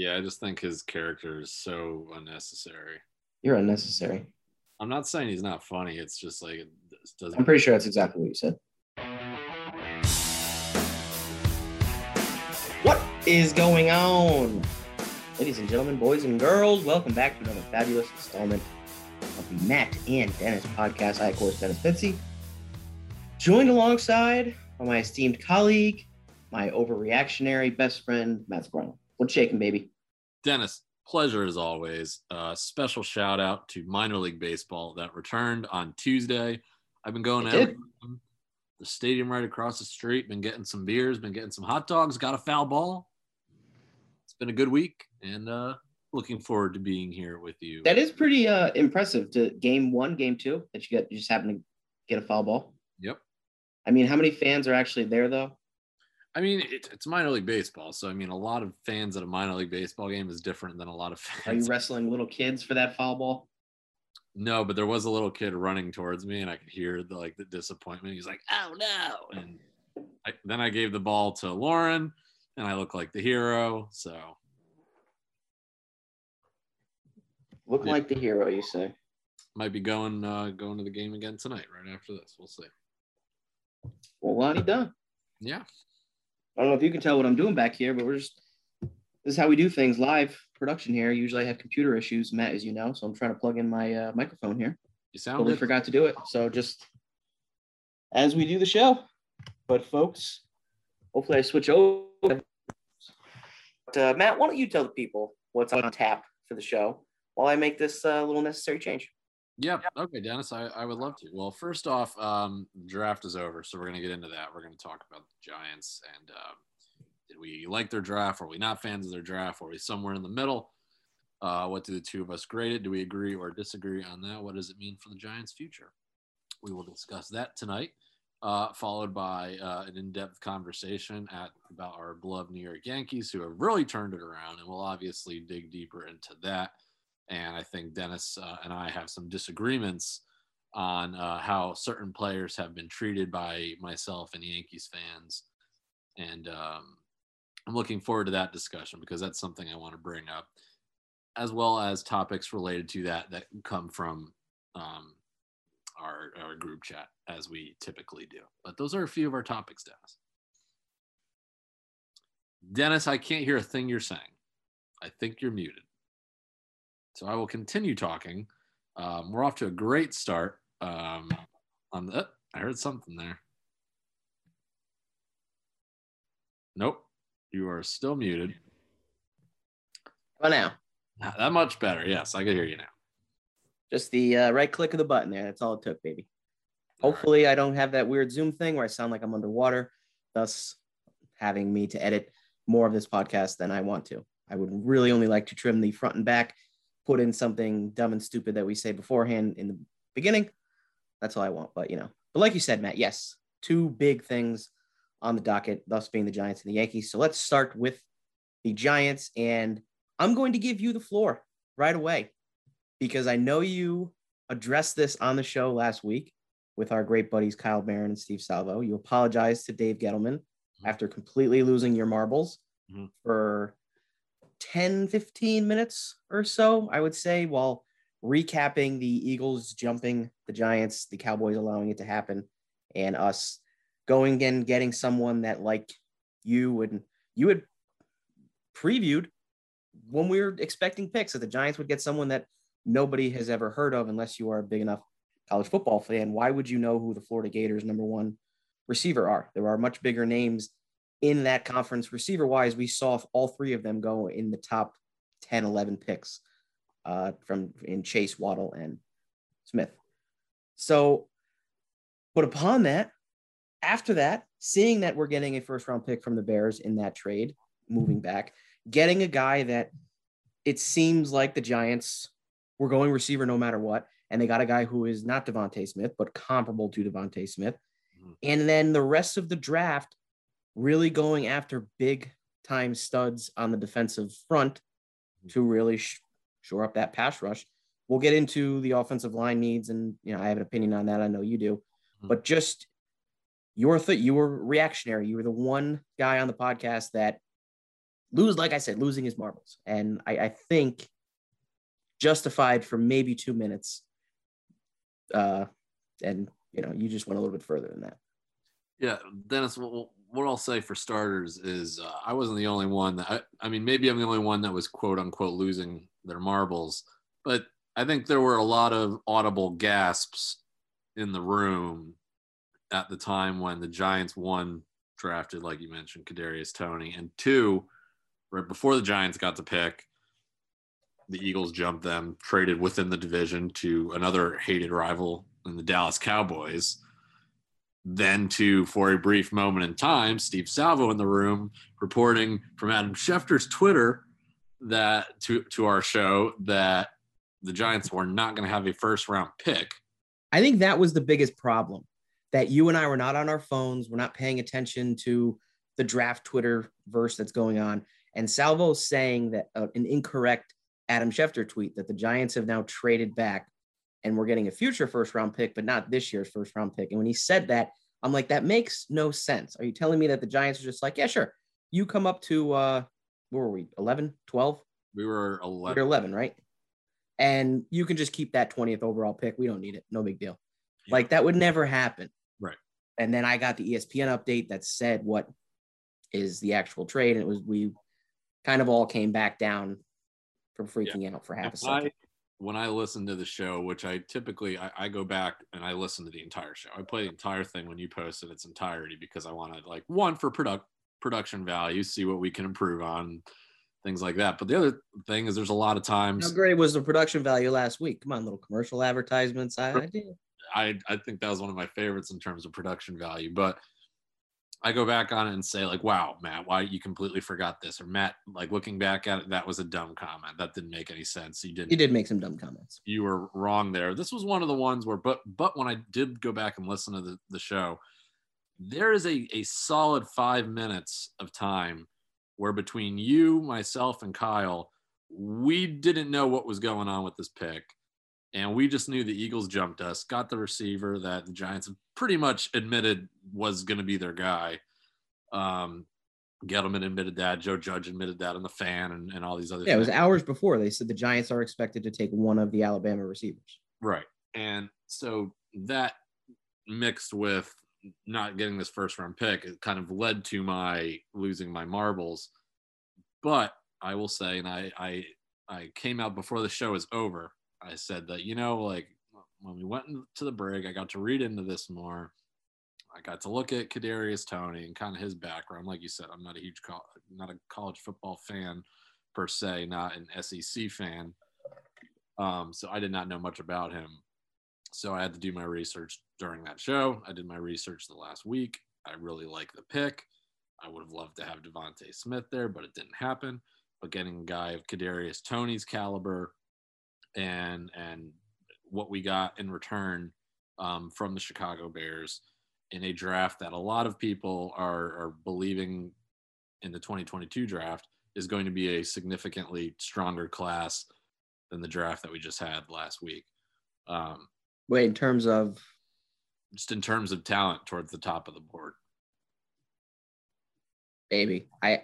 Yeah, I just think his character is so unnecessary. You're unnecessary. I'm not saying he's not funny. It's just like it doesn't. I'm pretty sure that's exactly what you said. What is going on? Ladies and gentlemen, boys and girls, welcome back to another fabulous installment of the Matt and Dennis podcast. I, of course, Dennis Fitzy, joined alongside by my esteemed colleague, my overreactionary best friend, Matt Sproul. What's shaking, baby? Dennis, pleasure as always. Uh, special shout out to minor league baseball that returned on Tuesday. I've been going It to did. every game. the stadium right across the street. Been getting some beers. Been getting some hot dogs. Got a foul ball. It's been a good week, and uh, looking forward to being here with you. That is pretty uh, impressive to game one, game two, that you get you just happen to get a foul ball. Yep. I mean, how many fans are actually there though? I mean, it, it's minor league baseball, so I mean, a lot of fans at a minor league baseball game is different than a lot of fans. Are you wrestling little kids for that foul ball? No, but there was a little kid running towards me, and I could hear the like the disappointment. He's like, "Oh no!" And I, then I gave the ball to Lauren, and I look like the hero. So Look Yeah. like the hero, you say. might be going uh, going to the game again tonight. Right after this, we'll see. Well, Lonnie done. Yeah, I don't know if you can tell what I'm doing back here, but we're just this is how we do things live production here. Usually I have computer issues, Matt, as you know, so I'm trying to plug in my uh, microphone here. you sound Totally good. forgot to do it. So just as we do the show. But folks, hopefully I switch over. But, uh, Matt, why don't you tell the people what's on tap for the show while I make this uh, little necessary change? Yeah. Okay, Dennis, I, I would love to. Well, first off, um, draft is over, so we're gonna get into that. We're gonna talk about the Giants and um, did we like their draft? Were we not fans of their draft? Were we somewhere in the middle? Uh, what do the two of us grade it? Do we agree or disagree on that? What does it mean for the Giants' future? We will discuss that tonight, uh, followed by uh, an in-depth conversation at about our beloved New York Yankees, who have really turned it around, and we'll obviously dig deeper into that and I think Dennis uh, and I have some disagreements on uh, how certain players have been treated by myself and Yankees fans, and um, I'm looking forward to that discussion because that's something I want to bring up, as well as topics related to that that come from um, our our group chat as we typically do. But those are a few of our topics, Dennis. Dennis, I can't hear a thing you're saying. I think you're muted. So I will continue talking. Um, we're off to a great start. Um, on the, I heard something there. Nope, you are still muted. About now? That much better. Yes, I can hear you now. Just the uh, right click of the button there. That's all it took, baby. All right. Hopefully, I don't have that weird Zoom thing where I sound like I'm underwater, thus having me to edit more of this podcast than I want to. I would really only like to trim the front and back, put in something dumb and stupid that we say beforehand in the beginning. That's all I want. But, you know, but like you said, Matt, yes, two big things on the docket, thus being the Giants and the Yankees. So let's start with the Giants. And I'm going to give you the floor right away because I know you addressed this on the show last week with our great buddies Kyle Barron and Steve Salvo. You apologized to Dave Gettleman after completely losing your marbles Mhm. for 10, 15 minutes or so, I would say, while recapping the Eagles jumping the Giants, the Cowboys allowing it to happen, and us going and getting someone that, like you and you had previewed when we were expecting picks that the Giants would get someone that nobody has ever heard of unless you are a big enough college football fan. Why would you know who the Florida Gators number one receiver are? There are much bigger names in that conference receiver wise. We saw all three of them go in the top 10, 11 picks uh, from in Chase, Waddle, and Smith. So, but upon that, after that, seeing that we're getting a first round pick from the Bears in that trade, moving back, getting a guy that it seems like the Giants were going receiver no matter what. And they got a guy who is not DeVonta Smith, but comparable to DeVonta Smith. Mhm. And then the rest of the draft really going after big time studs on the defensive front to really sh- shore up that pass rush. We'll get into the offensive line needs, and you know I have an opinion on that. I know you do, Mhm. but just your th- you were reactionary. You were the one guy on the podcast that lose, like I said, losing his marbles. And I, I think justified for maybe two minutes. Uh, and you know, you just went a little bit further than that. Yeah, Dennis. What, what I'll say for starters is uh, I wasn't the only one that I, I mean maybe I'm the only one that was quote unquote losing their marbles, but I think there were a lot of audible gasps in the room at the time when the Giants one drafted, like you mentioned, Kadarius Toney, and two, right before the Giants got the pick, the Eagles jumped them, traded within the division to another hated rival in the Dallas Cowboys. Then to for a brief moment in time, Steve Salvo in the room reporting from Adam Schefter's Twitter that to to our show that the Giants were not going to have a first round pick. I think that was the biggest problem that you and I were not on our phones. We're not paying attention to the draft Twitter verse that's going on. And Salvo saying that uh, an incorrect Adam Schefter tweet that the Giants have now traded back and we're getting a future first round pick, but not this year's first round pick. And when he said that, I'm like, that makes no sense. Are you telling me that the Giants are just like, yeah, sure. You come up to, uh, where were we, 11, 12? We were 11. We were 11, right? And you can just keep that 20th overall pick. We don't need it. No big deal. Yeah. Like that would never happen. Right. And then I got the ESPN update that said what is the actual trade. And it was, we kind of all came back down from freaking yeah. out for half a second when I listen to the show, which I typically I, I, go back and I listen to the entire show. I play the entire thing when you post it its entirety because I want to like one for product production value, see what we can improve on, things like that. But the other thing is there's a lot of times How great was the production value last week? Come on, little commercial advertisements. I, I did. I, I think that was one of my favorites in terms of production value. But I go back on it and say like, "Wow, Matt, why you completely forgot this?" Or Matt, like looking back at it, that was a dumb comment. That didn't make any sense. You didn't. You did make some dumb comments. You were wrong there. This was one of the ones where, but but when I did go back and listen to the, the show, there is a a solid five minutes of time where between you, myself, and Kyle, we didn't know what was going on with this pick. And we just knew the Eagles jumped us, got the receiver that the Giants pretty much admitted was going to be their guy. Um, Gettleman admitted that. Joe Judge admitted that on the fan and, and all these other Yeah, things. it was hours before they said the Giants are expected to take one of the Alabama receivers. Right. And so that mixed with not getting this first round pick, it kind of led to my losing my marbles. But I will say, and I I I came out before the show is over I said that, you know, like when we went into the break, I got to read into this more. I got to look at Kadarius Toney and kind of his background. Like you said, I'm not a huge, co- not a college football fan per se, not an SEC fan. Um, so I did not know much about him. So I had to do my research during that show. I did my research the last week. I really like the pick. I would have loved to have DeVonta Smith there, but it didn't happen. But getting a guy of Kadarius Toney's caliber, and and what we got in return um, from the Chicago Bears in a draft that a lot of people are, are believing in the 2022 draft is going to be a significantly stronger class than the draft that we just had last week. Um, Wait, in terms of just in terms of talent towards the top of the board. Maybe I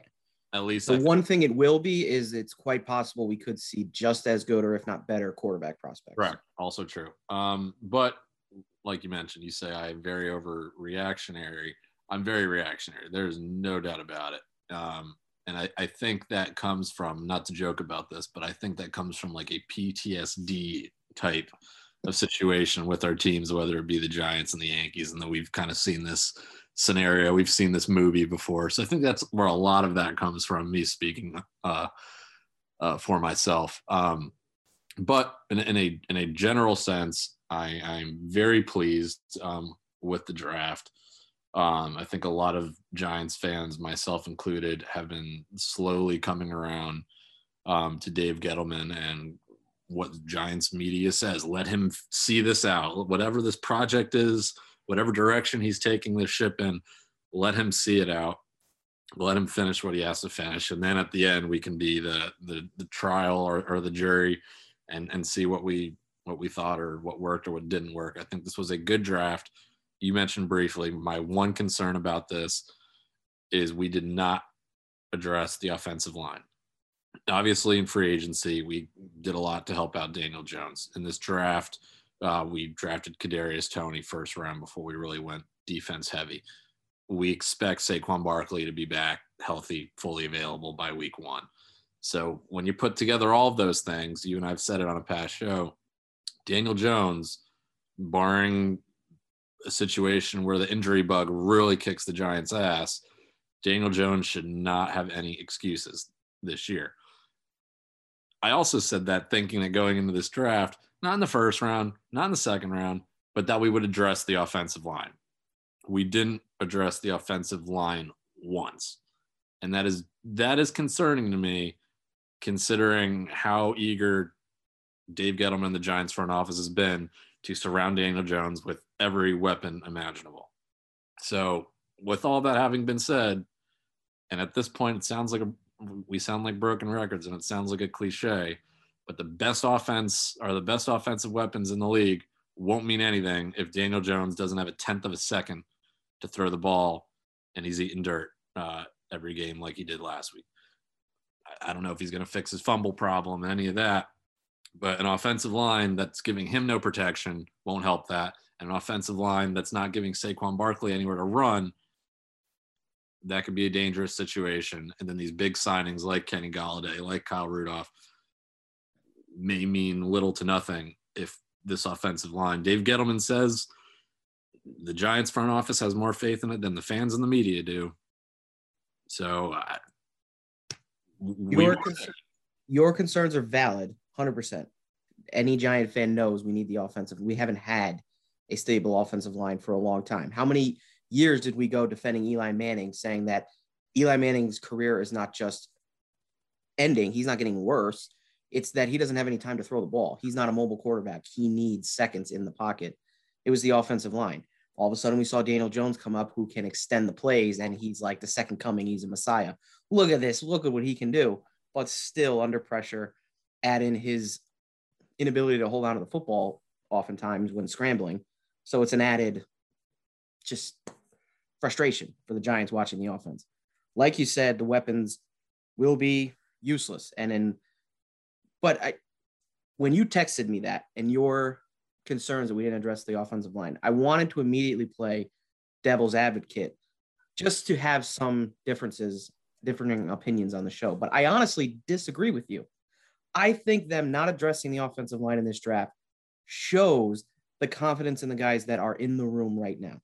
at least the one thing it will be is it's quite possible we could see just as good or if not better quarterback prospects. Right. Also true. Um, but like you mentioned, you say I'm very overreactionary. I'm very reactionary. There's no doubt about it. Um, and I, I think that comes from not to joke about this, but I think that comes from like a PTSD type of situation with our teams, whether it be the Giants and the Yankees, and that we've kind of seen this scenario. We've seen this movie before, so I think that's where a lot of that comes from. Me speaking uh, uh, for myself, um, but in, in, a in a general sense, I, I'm very pleased um, with the draft. Um, I think a lot of Giants fans, myself included, have been slowly coming around um, to Dave Gettleman and what Giants media says. Let him see this out. Whatever this project is, whatever direction he's taking the ship in, let him see it out. Let him finish what he has to finish, and then at the end we can be the the, the trial or, or the jury, and and see what we what we thought or what worked or what didn't work. I think this was a good draft. You mentioned briefly my one concern about this is we did not address the offensive line. Obviously, in free agency, we did a lot to help out Daniel Jones. In this draft, uh, we drafted Kadarius Toney first round before we really went defense heavy. We expect Saquon Barkley to be back healthy, fully available by week one. So when you put together all of those things, you and I've said it on a past show, Daniel Jones, barring a situation where the injury bug really kicks the Giants' ass, Daniel Jones should not have any excuses this year. I also said that thinking that going into this draft, not in the first round, not in the second round, but that we would address the offensive line. We didn't address the offensive line once. And that is that is concerning to me considering how eager Dave Gettleman, the Giants front office, has been to surround Daniel Jones with every weapon imaginable. So, with all that having been said, and at this point, it sounds like a, we sound like broken records and it sounds like a cliche, but the best offense or the best offensive weapons in the league won't mean anything if Daniel Jones doesn't have a tenth of a second to throw the ball and he's eating dirt uh, every game like he did last week. I don't know if he's going to fix his fumble problem, any of that, but an offensive line that's giving him no protection won't help that. And an offensive line that's not giving Saquon Barkley anywhere to run, that could be a dangerous situation. And then these big signings like Kenny Golladay, like Kyle Rudolph, may mean little to nothing if this offensive line. Dave Gettleman says the Giants front office has more faith in it than the fans and the media do. So uh, your, your concerns are valid, 100%. Any Giant fan knows we need the offensive. We haven't had a stable offensive line for a long time. How many years did we go defending Eli Manning, saying that Eli Manning's career is not just ending, he's not getting worse. It's that he doesn't have any time to throw the ball. He's not a mobile quarterback. He needs seconds in the pocket. It was the offensive line. All of a sudden, we saw Daniel Jones come up who can extend the plays, and he's like the second coming. He's a messiah. Look at this. Look at what he can do. But still, under pressure, add in his inability to hold on to the football oftentimes when scrambling. So it's an added just frustration for the Giants watching the offense. Like you said, the weapons will be useless. And in, but I, when you texted me that and your concerns that we didn't address the offensive line. I wanted to immediately play devil's advocate just to have some differences, differing opinions on the show. But I honestly disagree with you. I think them not addressing the offensive line in this draft shows the confidence in the guys that are in the room right now,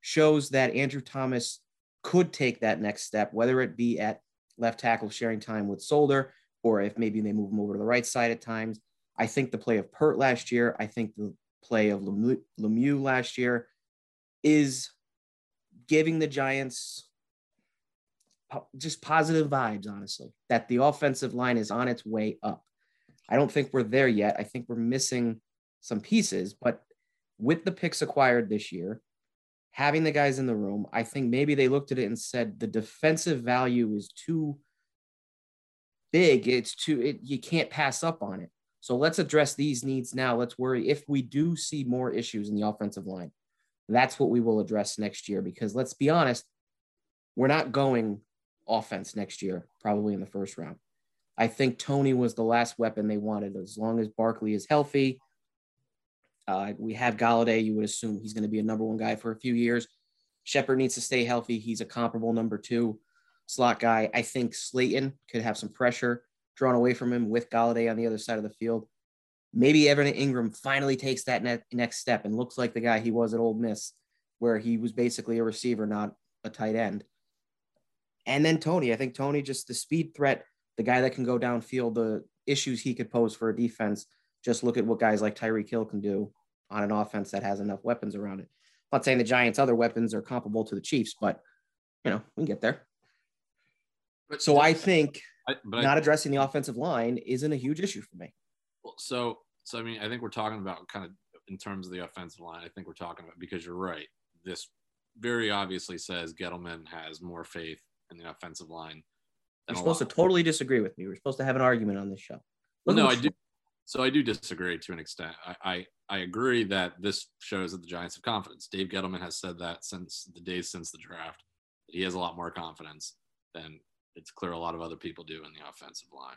shows that Andrew Thomas could take that next step, whether it be at left tackle sharing time with Solder, or if maybe they move him over to the right side at times. I think the play of Peart last year, I think the play of Lemieux, last year is giving the Giants just positive vibes, honestly, that the offensive line is on its way up. I don't think we're there yet. I think we're missing some pieces, but with the picks acquired this year, having the guys in the room, I think maybe they looked at it and said the defensive value is too big. It's too, it, you can't pass up on it. So let's address these needs now. Let's worry if we do see more issues in the offensive line. That's what we will address next year because let's be honest, we're not going offense next year, probably in the first round. I think Toney was the last weapon they wanted. As long as Barkley is healthy, uh, we have Golladay. You would assume he's going to be a number one guy for a few years. Shepard needs to stay healthy. He's a comparable number two slot guy. I think Slayton could have some pressure drawn away from him with Golladay on the other side of the field. Maybe Evan Engram finally takes that ne- next step and looks like the guy he was at Ole Miss, where he was basically a receiver, not a tight end. And then Toney, I think Toney just the speed threat, the guy that can go downfield, the issues he could pose for a defense. Just look at what guys like Tyreek Hill can do on an offense that has enough weapons around it. I'm not saying the Giants' other weapons are comparable to the Chiefs, but you know we can get there. But so I think I, not I, addressing the offensive line isn't a huge issue for me. Well, so so I mean, I think we're talking about kind of in terms of the offensive line. I think we're talking about because you're right. This very obviously says Gettleman has more faith in the offensive line. You're supposed to totally disagree with me. We're supposed to have an argument on this show. Well, no, I do. So I do disagree to an extent. I, I, I agree that this shows that the Giants have confidence. Dave Gettleman has said that since the days since the draft. That he has a lot more confidence than it's clear a lot of other people do in the offensive line.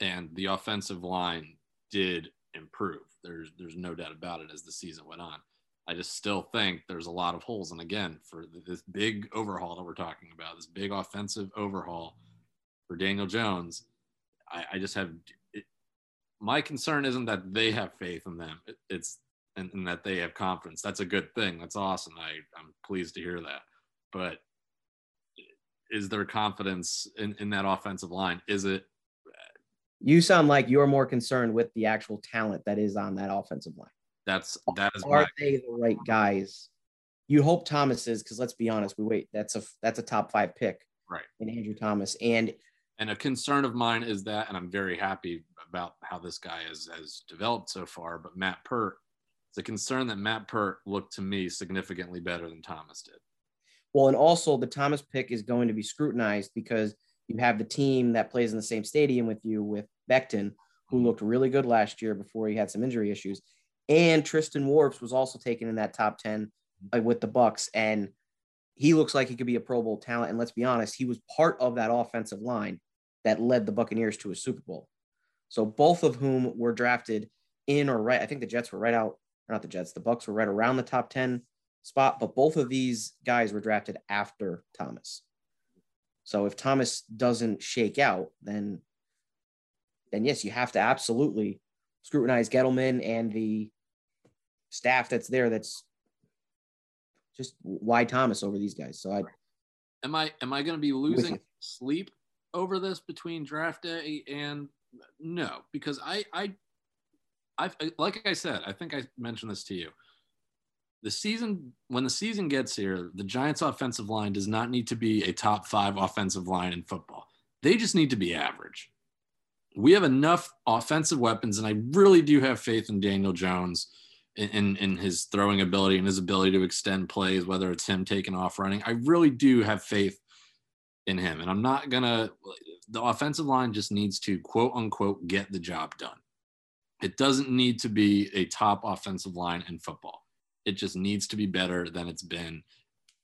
And the offensive line did improve. There's there's no doubt about it as the season went on. I just still think there's a lot of holes. And again, for this big overhaul that we're talking about, this big offensive overhaul for Daniel Jones, I, I just have it, my concern isn't that they have faith in them. It, it's and, and, that they have confidence. That's a good thing. That's awesome. I, I'm pleased to hear that. But is there confidence in, in that offensive line? Is it? You sound like you're more concerned with the actual talent that is on that offensive line. That's that is. Are my- they the right guys? You hope Thomas is because let's be honest, we wait. That's a that's a top five pick, right? In Andrew Thomas, and and a concern of mine is that, and I'm very happy about how this guy has has developed so far. But Matt Peart, it's a concern that Matt Peart looked to me significantly better than Thomas did. Well, and also the Thomas pick is going to be scrutinized because you have the team that plays in the same stadium with you with Becton, who looked really good last year before he had some injury issues. And Tristan Wirfs was also taken in that top 10 uh, with the Bucks. And he looks like he could be a Pro Bowl talent. And let's be honest, he was part of that offensive line that led the Buccaneers to a Super Bowl. So both of whom were drafted in or right. I think the Jets were right out, not the Jets, the Bucks were right around the top 10 spot, but both of these guys were drafted after Thomas. So if Thomas doesn't shake out, then then yes, you have to absolutely scrutinize Gettleman and the staff that's there. That's just why Thomas over these guys. So I am I am I going to be losing sleep over this between draft day and no because I I I've, like I said I think I mentioned this to you the season when the season gets here, the Giants offensive line does not need to be a top 5 offensive line in football. They just need to be average. We have enough offensive weapons and I really do have faith in Daniel Jones in, in, his throwing ability and his ability to extend plays whether it's him taking off running. I really do have faith in him and I'm not to the offensive line just needs to quote unquote get the job done. It doesn't need to be a top offensive line in football it just needs to be better than it's been.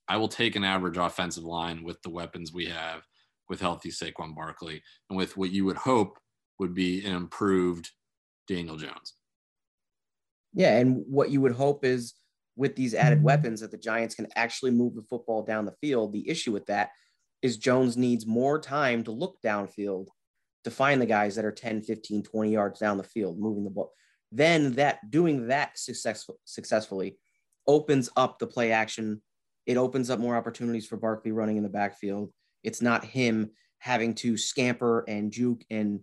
I will take an average offensive line with the weapons we have, with healthy Saquon Barkley, and with what you would hope would be an improved Daniel Jones. Yeah, and what you would hope is with these added mm-hmm. weapons that the Giants can actually move the football down the field. The issue with that is Jones needs more time to look downfield to find the guys that are 10, 15, 20 yards down the field moving the ball. Then that doing that successful, successfully opens up the play action. It opens up more opportunities for Barkley running in the backfield. It's not him having to scamper and juke and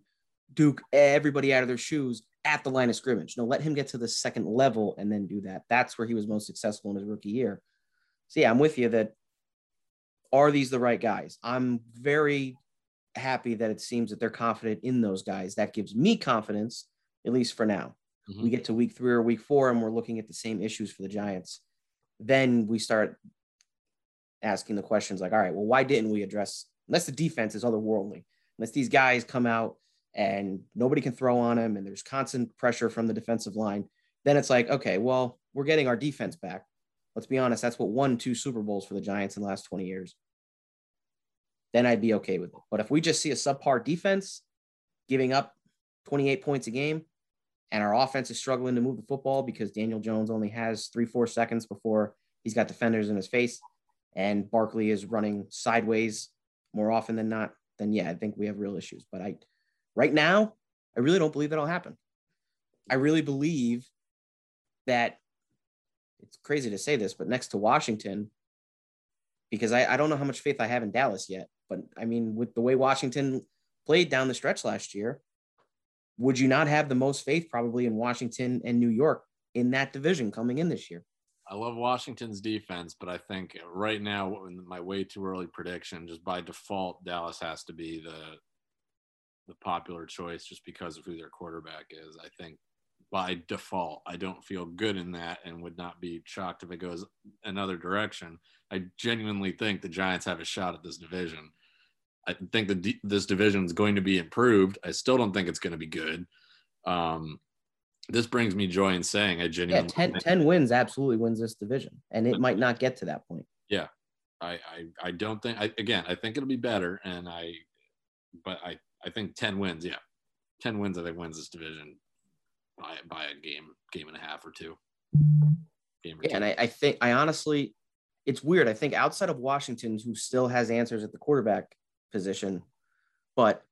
duke everybody out of their shoes at the line of scrimmage. No, let him get to the second level and then do that. That's where he was most successful in his rookie year. So yeah, I'm with you that are these the right guys? I'm very happy that it seems that they're confident in those guys. That gives me confidence, at least for now. Mm-hmm. We get to week three or week four, and we're looking at the same issues for the Giants. Then we start asking the questions like, all right, well, why didn't we address, unless the defense is otherworldly, unless these guys come out and nobody can throw on them and there's constant pressure from the defensive line, then it's like, okay, well, we're getting our defense back. Let's be honest, that's what won two Super Bowls for the Giants in the last 20 years. Then I'd be okay with it. But if we just see a subpar defense giving up 28 points a game, and our offense is struggling to move the football because Daniel Jones only has three, four seconds before he's got defenders in his face, and Barkley is running sideways more often than not, then yeah, I think we have real issues. But I, right now, I really don't believe that'll happen. I really believe that it's crazy to say this, but next to Washington, because I, I don't know how much faith I have in Dallas yet, but I mean, with the way Washington played down the stretch last year, would you not have the most faith probably in Washington and New York in that division coming in this year? I love Washington's defense, but I think right now, my way too early prediction, just by default, Dallas has to be the the popular choice just because of who their quarterback is. I think by default, I don't feel good in that and would not be shocked if it goes another direction. I genuinely think the Giants have a shot at this division. I think that this division is going to be improved. I still don't think it's going to be good. Um, this brings me joy in saying I genuinely yeah, 10, 10 wins absolutely wins this division, and it might not get to that point. Yeah, I, I, I don't think I, again I think it'll be better and I but I, I think 10 wins yeah 10 wins I think wins this division by by a game game and a half or two game or yeah, two. and I, I think I honestly it's weird I think outside of Washington who still has answers at the quarterback position but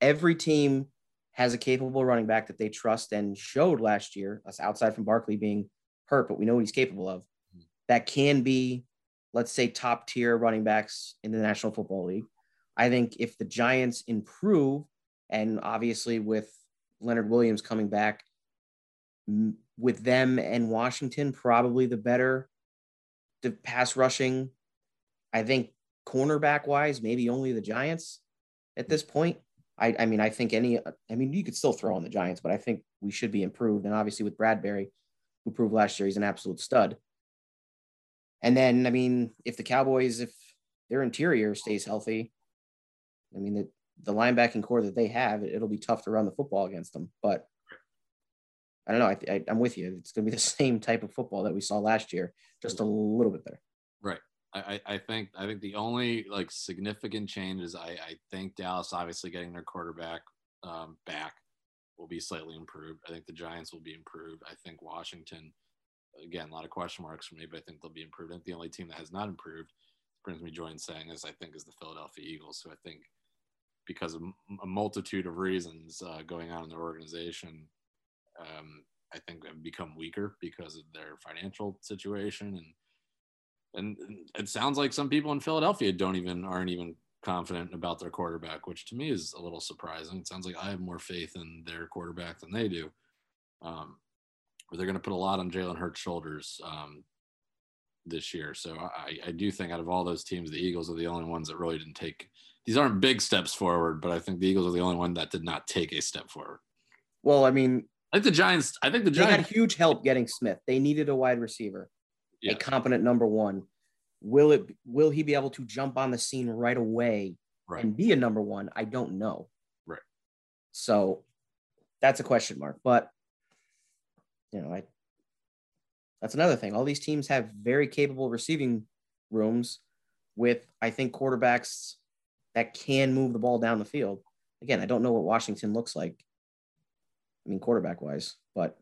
every team has a capable running back that they trust and showed last year us outside from Barkley being hurt but we know what he's capable of that can be let's say, top tier running backs in the National Football League. I think if the Giants improve, and obviously with Leonard Williams coming back, with them and Washington, probably the better the pass rushing. I think cornerback wise, maybe only the Giants at this point. I, I mean, I think any, I mean, you could still throw on the Giants, but I think we should be improved. And obviously with Bradberry, who proved last year he's an absolute stud. And then, I mean, if the Cowboys, if their interior stays healthy, I mean, the, the linebacking core that they have, it, will be tough to run the football against them. But I don't know. I, I, I'm with you. It's going to be the same type of football that we saw last year, just a little bit better. Right. I, I think I think the only like significant change is I, I think Dallas obviously getting their quarterback um, back will be slightly improved. I think the Giants will be improved. I think Washington again, a lot of question marks for me, but I think they'll be improved. I think the only team that has not improved brings me joy in saying this, I think, is the Philadelphia Eagles, who I think, because of a multitude of reasons uh, going on in their organization, um, I think have become weaker because of their financial situation and and it sounds like some people in Philadelphia don't even aren't even confident about their quarterback, which to me is a little surprising. It sounds like I have more faith in their quarterback than they do. Um, but they're going to put a lot on Jalen Hurts' shoulders um, this year. So I, I do think out of all those teams, the Eagles are the only ones that really didn't take. These aren't big steps forward, but I think the Eagles are the only one that did not take a step forward. Well, I mean, I think the Giants. I think the Giants had huge help getting Smith. They needed a wide receiver, yes. a competent number one. Will it? Will he be able to jump on the scene right away right. and be a number one? I don't know. Right. So that's a question mark. But you know, I that's another thing. All these teams have very capable receiving rooms with, I think, quarterbacks that can move the ball down the field. Again, I don't know what Washington looks like. I mean, quarterback wise, but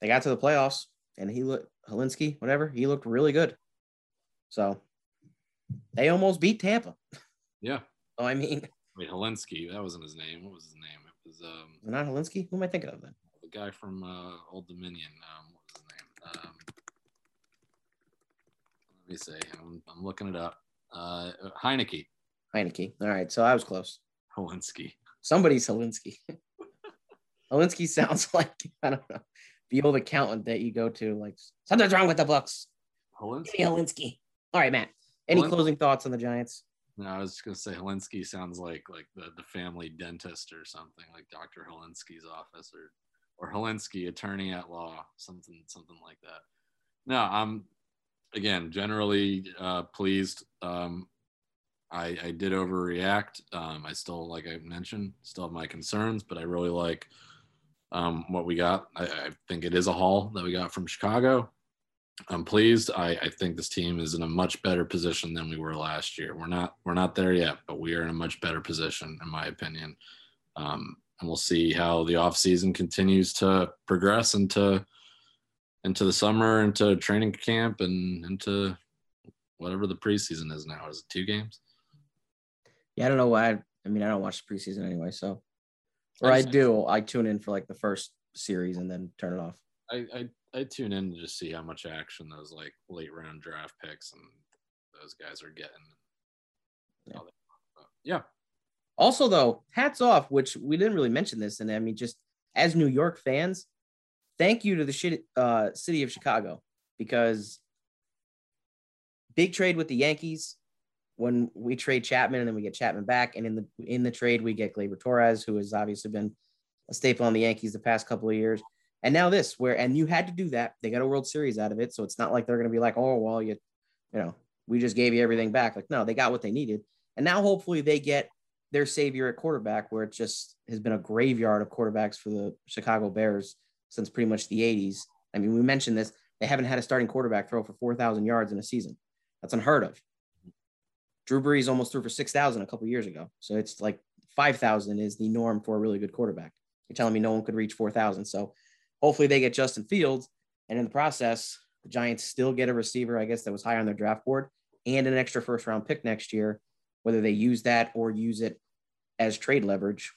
they got to the playoffs and he looked Hilinski, whatever, he looked really good. So they almost beat Tampa. Yeah. So I mean, wait, Hilinski, that wasn't his name. What was his name? It was um not Hilinski. Who am I thinking of then? The guy from uh, Old Dominion. Um, what was his name? Um, let me see. I'm, I'm looking it up. Uh, Heinicke. Heinicke. All right. So I was close. Hilinski. Somebody's Hilinski. Hilinski sounds like, I don't know, the old accountant that you go to, like, something's wrong with the books. Hilinski. All right, Matt. Any closing thoughts on the Giants? No, I was just gonna say Hilinski sounds like like the, the family dentist or something, like Dr. Hilinski's office or or Hilinski, attorney at law, something something like that. No, I'm again generally uh, pleased. Um, I, I did overreact. Um, I still, like I mentioned, still have my concerns, but I really like um, what we got. I, I, think it is a haul that we got from Chicago. I'm pleased. I, I think this team is in a much better position than we were last year. We're not we're not there yet, but we are in a much better position, in my opinion. Um, and we'll see how the off season continues to progress into into the summer, into training camp, and into whatever the preseason is now. Is it two games? Yeah, I don't know why. I mean, I don't watch the preseason anyway, so or I, I do. I tune in for like the first series and then turn it off. I, I I tune in to just see how much action those like late round draft picks and those guys are getting. Yeah. yeah. Also, though, hats off, which we didn't really mention this, and I mean, just as New York fans, thank you to the shit, uh, city of Chicago because big trade with the Yankees. When we trade Chapman and then we get Chapman back, and in the in the trade we get Gleyber Torres, who has obviously been a staple on the Yankees the past couple of years. And now this, where and you had to do that. They got a World Series out of it, so it's not like they're going to be like, oh well, you, you know, we just gave you everything back. Like no, they got what they needed, and now hopefully they get their savior at quarterback, where it just has been a graveyard of quarterbacks for the Chicago Bears since pretty much the 80s. I mean, we mentioned this. They haven't had a starting quarterback throw for 4,000 yards in a season. That's unheard of. Drew Brees almost threw for 6,000 a couple years ago. So it's like 5,000 is the norm for a really good quarterback. You're telling me no one could reach 4,000. So hopefully they get Justin Fields. And in the process, the Giants still get a receiver, I guess, that was high on their draft board and an extra first round pick next year, whether they use that or use it as trade leverage.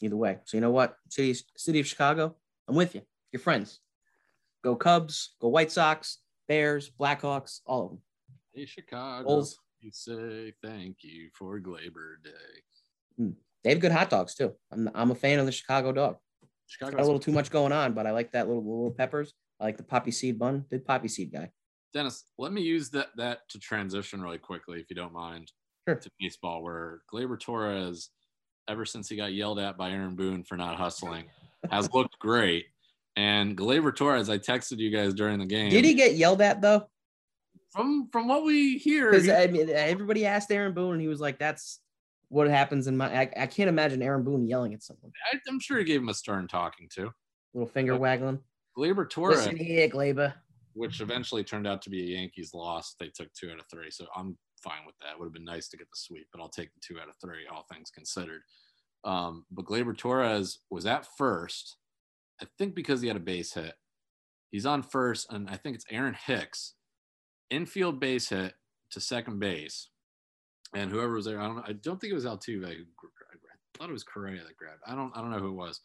Either way. So you know what? City, City of Chicago, I'm with you. Your friends. Go Cubs, go White Sox, Bears, Blackhawks, all of them. Hey, Chicago. Bulls. You say thank you for Gleyber Day. Hmm. They have good hot dogs too. I'm, I'm a fan of the Chicago dog. Chicago Got a little too much going on, but I like that little little peppers. I like the poppy seed bun. Big poppy seed guy. Dennis, let me use that that to transition really quickly, if you don't mind, Sure. to baseball, where Gleyber Torres, ever since he got yelled at by Aaron Boone for not hustling, has looked great. And Gleyber Torres, I texted you guys during the game. Did he get yelled at though? From from what we hear, Because he- I mean, everybody asked Aaron Boone, and he was like, "That's what happens in my." I, I can't imagine Aaron Boone yelling at someone. I, I'm sure he gave him a stern talking to. Little finger Okay. waggling. Gleyber Torres, Listen here, Gleyber. which eventually turned out to be a Yankees loss. They took two out of three, so I'm fine with that. Would have been nice to get the sweep, but I'll take the two out of three, all things considered. Um, but Gleyber Torres was at first, I think because he had a base hit. He's on first, and I think it's Aaron Hicks, infield base hit to second base, and whoever was there, I don't know. I don't think it was Altuve. I thought it was Correa that grabbed. I don't. I don't know who it was.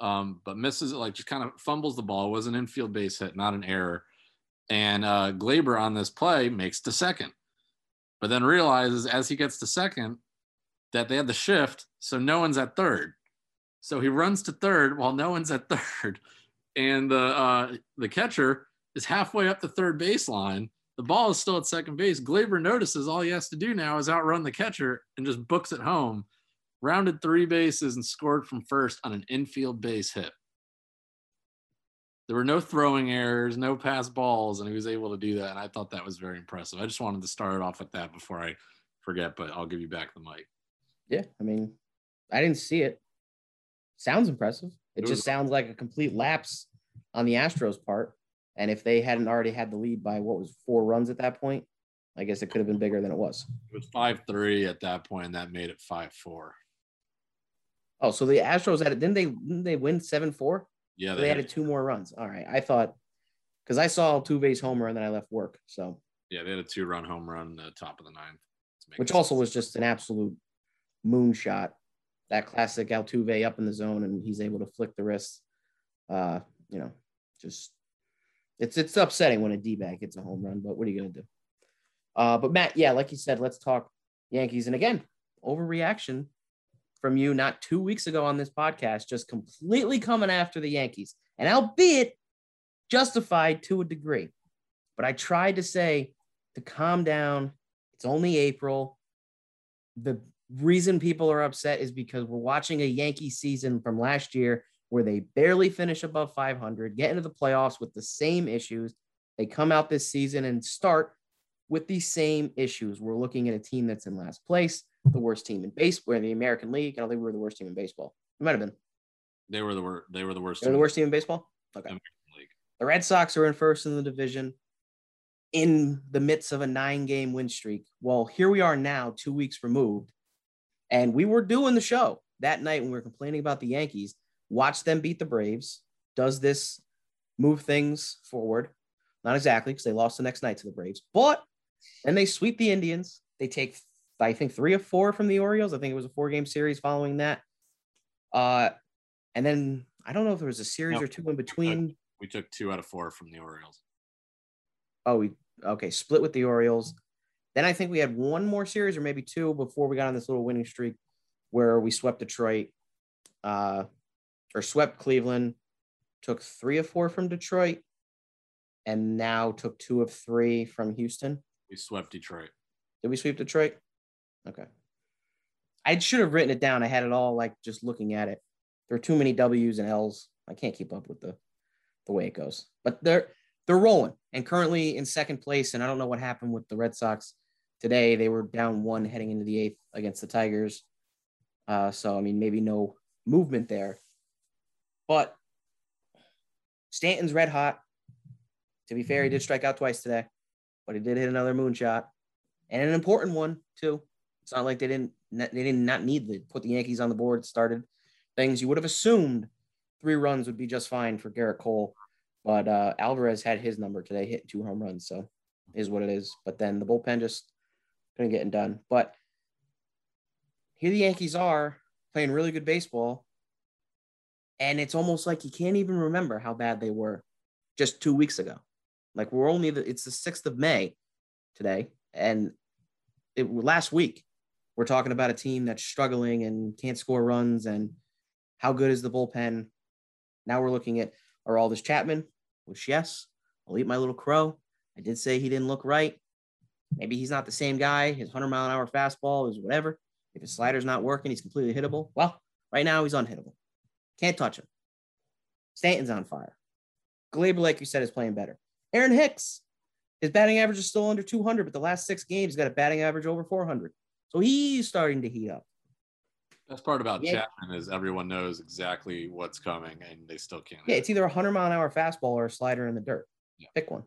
Um, but misses it, like just kind of fumbles the ball. It was an infield base hit, not an error. And uh, Gleyber on this play makes to second, but then realizes as he gets to second that they had the shift, so no one's at third. So he runs to third while no one's at third, and the uh, the catcher is halfway up the third baseline. The ball is still at second base. Gleyber notices all he has to do now is outrun the catcher and just books it home. Rounded three bases and scored from first on an infield base hit. There were no throwing errors, no pass balls, and he was able to do that. And I thought that was very impressive. I just wanted to start it off with that before I forget, but I'll give you back the mic. Yeah, I mean, I didn't see it. Sounds impressive. It It was- just sounds like a complete lapse on the Astros' part. And if they hadn't already had the lead by what was four runs at that point, I guess it could have been bigger than it was. It was 5 3 at that point, and that made it 5 4. Oh, so the Astros had it. Didn't they? Didn't they win seven four? Yeah, They, they, added two more runs. All right, I thought because I saw Tuve's homer and then I left work. So, yeah, they had a two run home run the top of the ninth. which also six. was just an absolute moonshot. That classic Altuve up in the zone and he's able to flick the wrist. Uh, you know, just it's it's upsetting when a D bag hits a home run, but what are you gonna do? Uh, but Matt, yeah, like you said, let's talk Yankees. And again, overreaction from you not two weeks ago on this podcast, just completely coming after the Yankees, and albeit justified to a degree. But I tried to say to calm down. It's only April. The reason people are upset is because we're watching a Yankee season from last year where they barely finish above 500, get into the playoffs with the same issues. They come out this season and start with the same issues. We're looking at a team that's in last place, the worst team in baseball, in the American League. I don't think we were the worst team in baseball. We might have been. They were the worst. They were the worst. They were the team worst team in baseball. Okay. the. Red Sox are in first in the division in the midst of a nine game win streak. Well, here we are now, two weeks removed. And we were doing the show that night when we were complaining about the Yankees. Watch them beat the Braves. Does this move things forward? Not exactly because they lost the next night to the Braves, but then they sweep the Indians. They take, I think, three or four from the Orioles. I think it was a four game series following that. Uh, and then I don't know if there was a series No. or two in between. We took two out of four from the Orioles. Oh, we okay, split with the Orioles. Then I think we had one more series or maybe two before we got on this little winning streak where we swept Detroit, uh, or swept Cleveland, took three of four from Detroit, and now took two of three from Houston. We swept Detroit. Did we sweep Detroit? Okay. I should have written it down. I had it all like just looking at it. There are too many W's and L's. I can't keep up with the the way it goes. But they're they're rolling and currently in second place. And I don't know what happened with the Red Sox today. They were down one heading into the eighth against the Tigers. Uh, so I mean, maybe no movement there. But Stanton's red hot. To be fair, he did strike out twice today. but he did hit another moonshot and an important one too. It's not like they didn't they did not need to put the Yankees on the board. Started things you would have assumed three runs would be just fine for Gerrit Cole, but uh, Alvarez had his number today, hit two home runs, so is what it is. But then the bullpen just couldn't get it done. But here the Yankees are playing really good baseball, and it's almost like you can't even remember how bad they were just two weeks ago. Like we're only the, it's the sixth of May today, and it last week we're talking about a team that's struggling and can't score runs and how good is the bullpen? Now we're looking at Aroldis Chapman, which yes, I'll eat my little crow. I did say he didn't look right. Maybe he's not the same guy. His 100 mile an hour fastball is whatever. If his slider's not working, he's completely hittable. Well, right now he's unhittable. Can't touch him. Stanton's on fire. Gleyber, like you said, is playing better. Aaron Hicks, his batting average is still under 200, but the last six games, he's got a batting average over 400. So he's starting to heat up. That's part about yeah. Chapman is everyone knows exactly what's coming and they still can't. Yeah, it's either a 100 mile an hour fastball or a slider in the dirt. Yeah. Pick one.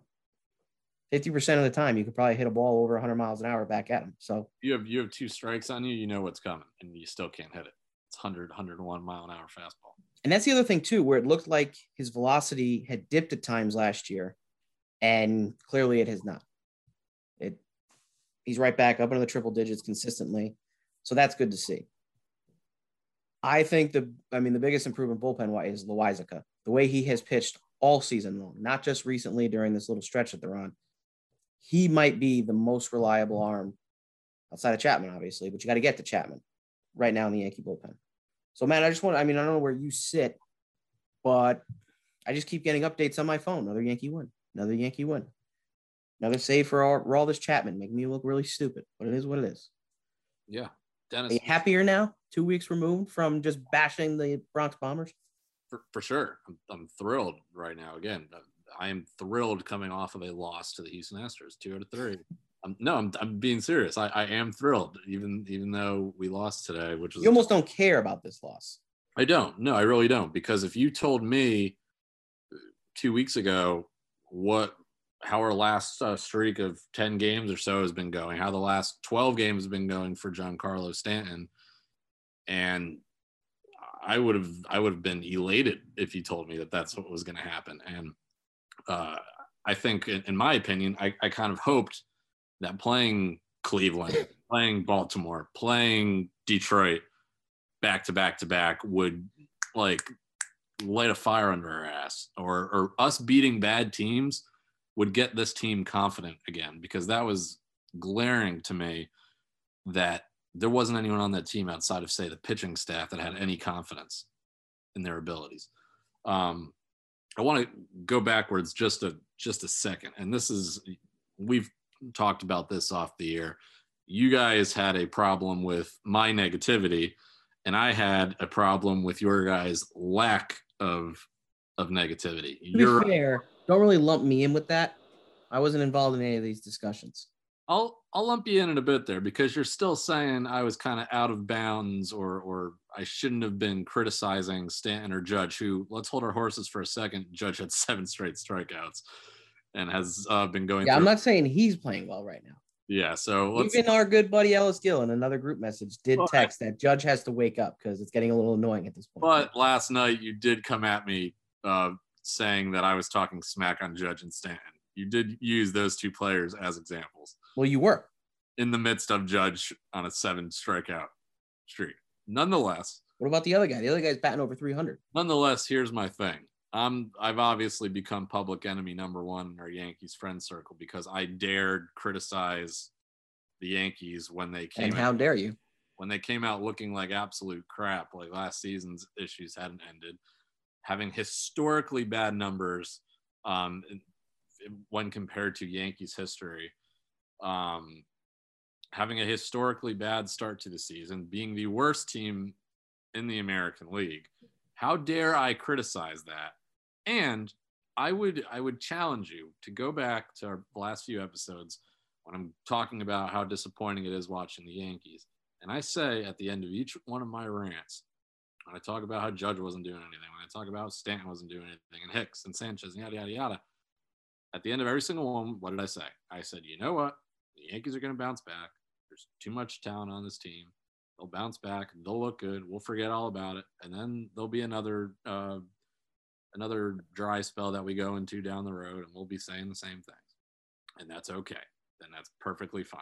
50% of the time, you could probably hit a ball over 100 miles an hour back at him. So you have you have two strikes on you, you know what's coming, and you still can't hit it. It's 100, 101 mile an hour fastball. And that's the other thing too, where it looked like his velocity had dipped at times last year, and clearly it has not. It he's right back up into the triple digits consistently, so that's good to see. I think the I mean the biggest improvement bullpen wise is Loaisiga. The way he has pitched all season long, not just recently during this little stretch that they're on. He might be the most reliable arm outside of Chapman, obviously, but you got to get to Chapman right now in the Yankee bullpen. So, man, I just want, I mean, I don't know where you sit, but I just keep getting updates on my phone. Another Yankee win, another Yankee win, another save for Aroldis Chapman, making me look really stupid, but it is what it is. Yeah. Dennis. Are you happier now, two weeks removed from just bashing the Bronx Bombers? For, for sure. I'm, I'm thrilled right now. Again, I am thrilled coming off of a loss to the Houston Astros, two out of three. I'm, no, I'm, I'm being serious. I, I am thrilled, even even though we lost today, which was you almost don't care about this loss. I don't. No, I really don't. Because if you told me two weeks ago what how our last uh, streak of 10 games or so has been going, how the last 12 games have been going for Giancarlo Stanton, and I would have I would have been elated if you told me that that's what was going to happen. And uh, I think, in, in my opinion, I, I kind of hoped that playing Cleveland, playing Baltimore, playing Detroit back to back to back would like light a fire under our ass or or us beating bad teams would get this team confident again because that was glaring to me that there wasn't anyone on that team outside of say the pitching staff that had any confidence in their abilities. Um, I want to go backwards just a just a second, and this is we've talked about this off the air. You guys had a problem with my negativity, and I had a problem with your guys' lack of of negativity. To You're be fair, don't really lump me in with that. I wasn't involved in any of these discussions. I'll I'll lump you in in a bit there because you're still saying I was kind of out of bounds or or I shouldn't have been criticizing Stanton or Judge, who let's hold our horses for a second. Judge had seven straight strikeouts and has uh, been going. Yeah, through. I'm not saying he's playing well right now. Yeah, so even our good buddy Ellis Gill in another group message did text that Judge has to wake up because it's getting a little annoying at this point. But last night you did come at me uh, saying that I was talking smack on Judge and Stanton. You did use those two players as examples. Well, you were in the midst of Judge on a seven strikeout streak. Nonetheless, what about the other guy? The other guy's batting over 300. Nonetheless, here's my thing. I'm I've obviously become public enemy number one in our Yankees friend circle because I dared criticize the Yankees when they came. And how out, dare you? When they came out looking like absolute crap, like last season's issues hadn't ended, having historically bad numbers um, when compared to Yankees history um, having a historically bad start to the season, being the worst team in the American League. How dare I criticize that? And I would I would challenge you to go back to our last few episodes when I'm talking about how disappointing it is watching the Yankees. And I say at the end of each one of my rants, when I talk about how Judge wasn't doing anything, when I talk about Stanton wasn't doing anything, and Hicks and Sanchez and yada yada yada, At the end of every single one, what did I say? I said, you know what? The Yankees are going to bounce back. There's too much talent on this team. They'll bounce back. They'll look good. We'll forget all about it, and then there'll be another uh, another dry spell that we go into down the road, and we'll be saying the same things, and that's okay. Then that's perfectly fine.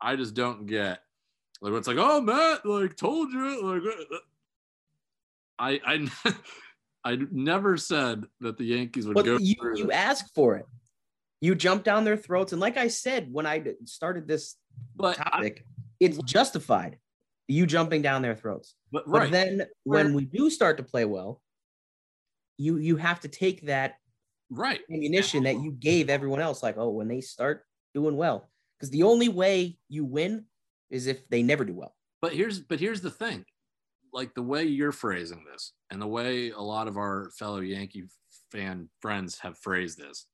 I just don't get like it's like, oh Matt, like told you, like uh, I I I never said that the Yankees would But go. you you this. ask for it. You jump down their throats, and like I said when I started this but I, topic, it's justified. You jumping down their throats. but But right, then when we do start to play well, you you have to take that right. ammunition that you gave everyone else. Like, oh, when they start doing well, because the only way you win is if they never do well. But here's but here's the thing, like the way you're phrasing this, and the way a lot of our fellow Yankee fan friends have phrased this,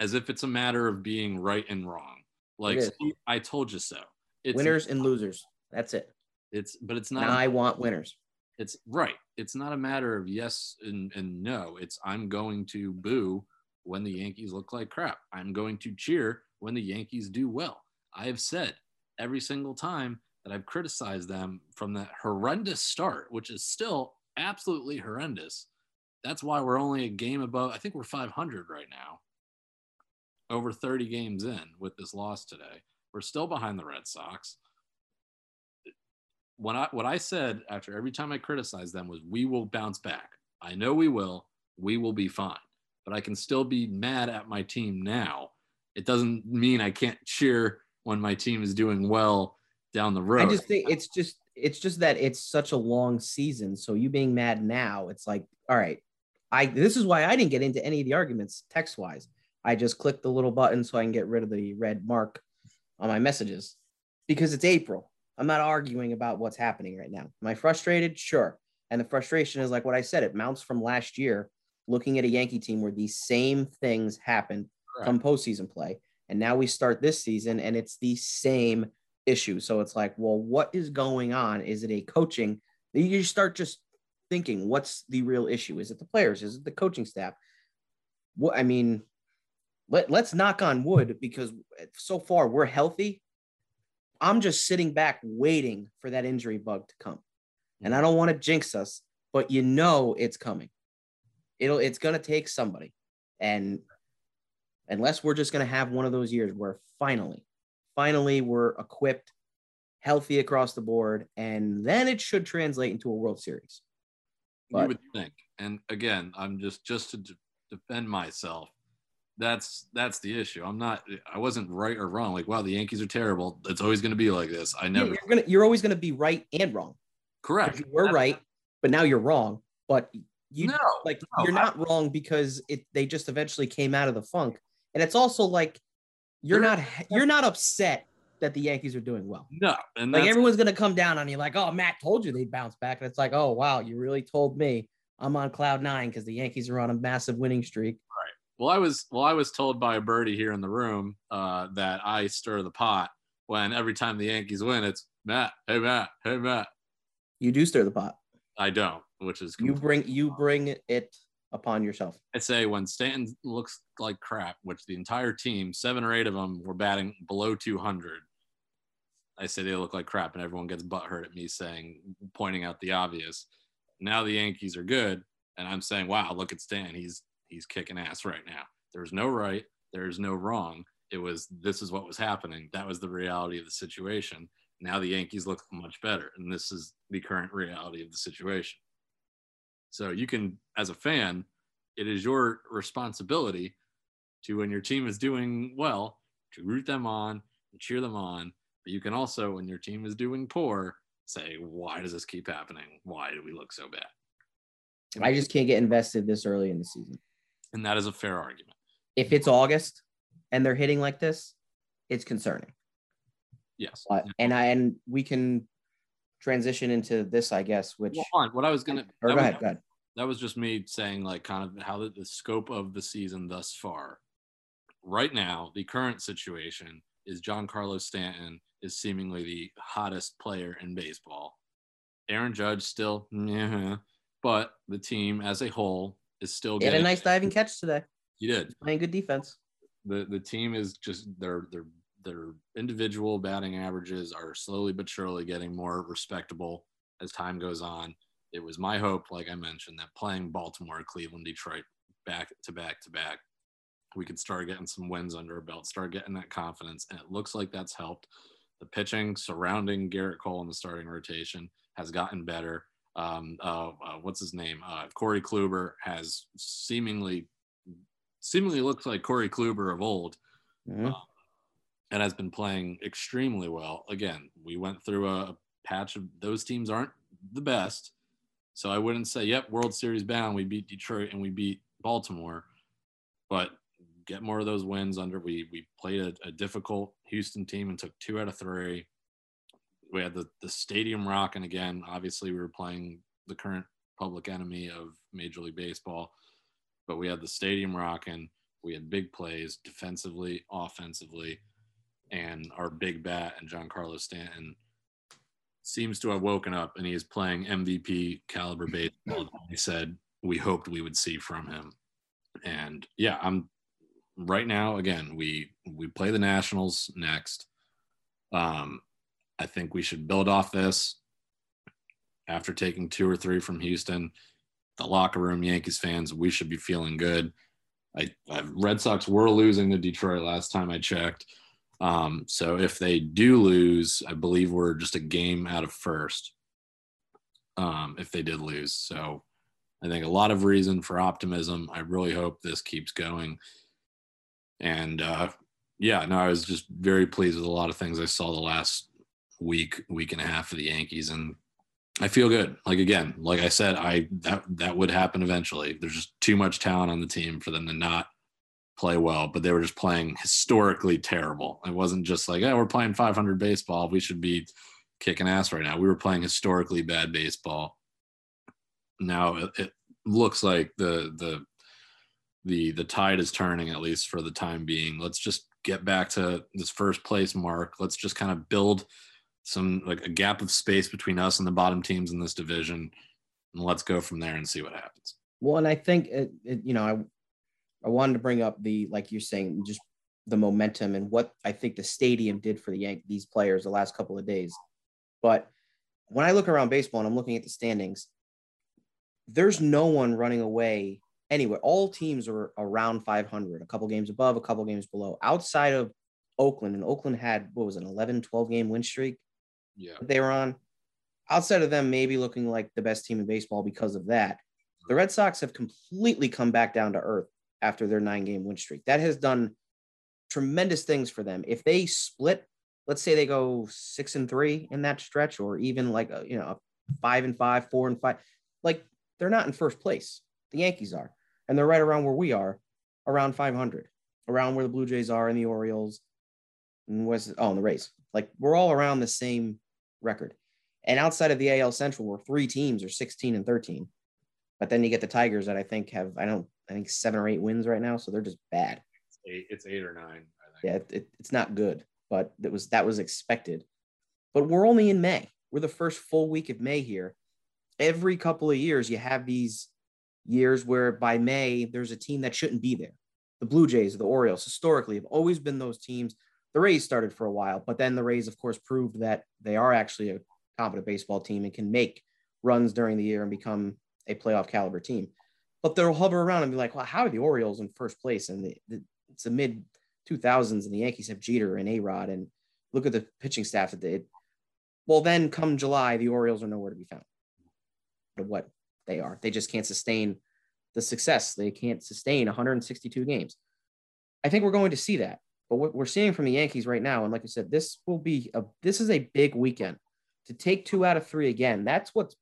as if it's a matter of being right and wrong. Like I told you so. It's winners and losers. That's it. It's but it's And not. I want winners. it's right. It's not a matter of yes and, and no. It's I'm going to boo when the Yankees look like crap. I'm going to cheer when the Yankees do well. I have said every single time that I've criticized them from that horrendous start, which is still absolutely horrendous. That's why we're only a game above. I think we're 500 right now, over 30 games in with this loss today. We're still behind the Red Sox when I what I said after every time I criticized them was we will bounce back. I know we will. We will be fine. But I can still be mad at my team now. It doesn't mean I can't cheer when my team is doing well down the road. I just think it's just it's just that it's such a long season. So you being mad now, it's like, all right, I this is why I didn't get into any of the arguments text wise. I just clicked the little button so I can get rid of the red mark on my messages because it's April. I'm not arguing about what's happening right now. Am I frustrated? Sure. And the frustration is like what I said, it mounts from last year, looking at a Yankee team where these same things happened come postseason play. And now we start this season and it's the same issue. So it's like, well, what is going on? Is it a coaching? You start just thinking, what's the real issue? Is it the players? Is it the coaching staff? What I mean, let, let's knock on wood because so far we're healthy. I'm just sitting back waiting for that injury bug to come. And I don't want to jinx us, but you know it's coming. It'll it's gonna take somebody. And unless we're just gonna have one of those years where finally, finally we're equipped, healthy across the board, and then it should translate into a World Series. you would think. And again, I'm just just to defend myself. That's that's the issue. I'm not. I wasn't right or wrong. Like, wow, the Yankees are terrible. It's always going to be like this. I Yeah, never. you're gonna you're always gonna be right and wrong. correct. You were right, but now you're wrong. But you no, like no, you're not wrong because it they just eventually came out of the funk. And it's also like you're not you're not upset that the Yankees are doing well. no, and Like everyone's gonna come down on you, like, oh, Matt told you they'd bounce back. And it's like, oh wow, you really told me I'm on cloud nine because the Yankees are on a massive winning streak. Well, I was well, I was told by a birdie here in the room uh, that I stir the pot when every time the Yankees win, it's Matt, hey Matt, hey Matt. You do stir the pot. I don't, which is You bring you bring it upon yourself. I say when Stanton looks like crap, which the entire team, seven or eight of them, were batting below 200. I say they look like crap, and everyone gets butthurt at me saying, pointing out the obvious. Now the Yankees are good, and I'm saying, wow, look at Stan. He's he's kicking ass right now. There's no right, there's no wrong. It was this is what was happening. That was the reality of the situation. Now the Yankees look much better, and this is the current reality of the situation. So you can, as a fan, it is your responsibility to, when your team is doing well, to root them on and cheer them on. But you can also, when your team is doing poor, say, why does this keep happening? Why do we look so bad? I just can't get invested this early in the season. And that is a fair argument. If it's August and they're hitting like this, it's concerning. Yes. But, and I and we can transition into this, I guess, which Well, on. What I was gonna or that go was- ahead, go ahead. that was just me saying like kind of how the, the scope of the season thus far. Right now, the current situation is Giancarlo Stanton is seemingly the hottest player in baseball. Aaron Judge still, yeah, but the team as a whole is still He had a getting. nice diving catch today. He did. Playing good defense. the the team is just their their their individual batting averages are slowly but surely getting more respectable as time goes on. It was my hope, like I mentioned, that playing Baltimore, Cleveland, Detroit back to back to back, we could start getting some wins under our belt, start getting that confidence. And it looks like that's helped. The pitching surrounding Gerrit Cole in the starting rotation has gotten better. Um, uh, uh, what's his name? Uh, Corey Kluber has seemingly seemingly looks like Corey Kluber of old, mm-hmm. and has been playing extremely well. Again, we went through a patch of those teams aren't the best, so I wouldn't say, "Yep, World Series bound." We beat Detroit and we beat Baltimore, but get more of those wins under. We we played a, a difficult Houston team and took two out of three. We had the the stadium rocking again. Obviously, we were playing the current public enemy of Major League Baseball, but we had the stadium rocking. We had big plays defensively, offensively, and our big bat and Giancarlo Stanton seems to have woken up and he is playing MVP caliber baseball. he said we hoped we would see from him. And yeah, I'm right now again we we play the nationals next um i think we should build off this. After taking two or three from houston the locker room yankees fans we should be feeling good. I, I red sox were losing to detroit last time i checked. Um so if they do lose i believe we're just a game out of first um if they did lose. So i think a lot of reason for optimism. I really hope this keeps going. And uh, yeah, no, I was just very pleased with a lot of things I saw the last week, week and a half of the Yankees, and I feel good. Like again, like I said, I that that would happen eventually. There's just too much talent on the team for them to not play well, but they were just playing historically terrible. It wasn't just like, oh, we're playing 500 baseball. We should be kicking ass right now. We were playing historically bad baseball. Now it, it looks like the the the the tide is turning at least for the time being. Let's just get back to this first place mark. Let's just kind of build some like a gap of space between us and the bottom teams in this division, and let's go from there and see what happens. Well, and I think it, it, you know I I wanted to bring up the like you're saying just the momentum and what I think the stadium did for the Yankees players the last couple of days. But when I look around baseball and I'm looking at the standings, there's no one running away anywhere. All teams are around 500, a couple games above, a couple games below. Outside of Oakland, and Oakland had what was an 11, 12 game win streak? Yeah. They were on. Outside of them, maybe looking like the best team in baseball because of that. The Red Sox have completely come back down to earth after their nine game win streak. That has done tremendous things for them. If they split, let's say they go six and three in that stretch, or even like a, you know five and five, four and five, like they're not in first place. The Yankees are and they're right around where we are, around 500, around where the Blue Jays are and the Orioles and West. Oh, and the Rays. Like we're all around the same record. And outside of the AL Central, where three teams are 16 and 13. But then you get the Tigers that I think have I don't I think seven or eight wins right now, so they're just bad. It's eight, it's eight or nine. Yeah, it, it, it's not good, but that was that was expected. But we're only in May. We're the first full week of May here. Every couple of years, you have these years where by May there's a team that shouldn't be there. The Blue Jays, the Orioles, historically have always been those teams. The Rays started for a while, but then the Rays, of course, proved that they are actually a competent baseball team and can make runs during the year and become a playoff caliber team. But they'll hover around and be like, well, how are the Orioles in first place? And the, the, it's the mid 2000s, and the Yankees have Jeter and A Rod, and look at the pitching staff that they. Well, then come July, the Orioles are nowhere to be found. What they are. They just can't sustain the success. They can't sustain 162 games. I think we're going to see that. But what we're seeing from the Yankees right now, and like I said, this will be a this is a big weekend to take two out of three again. That's what's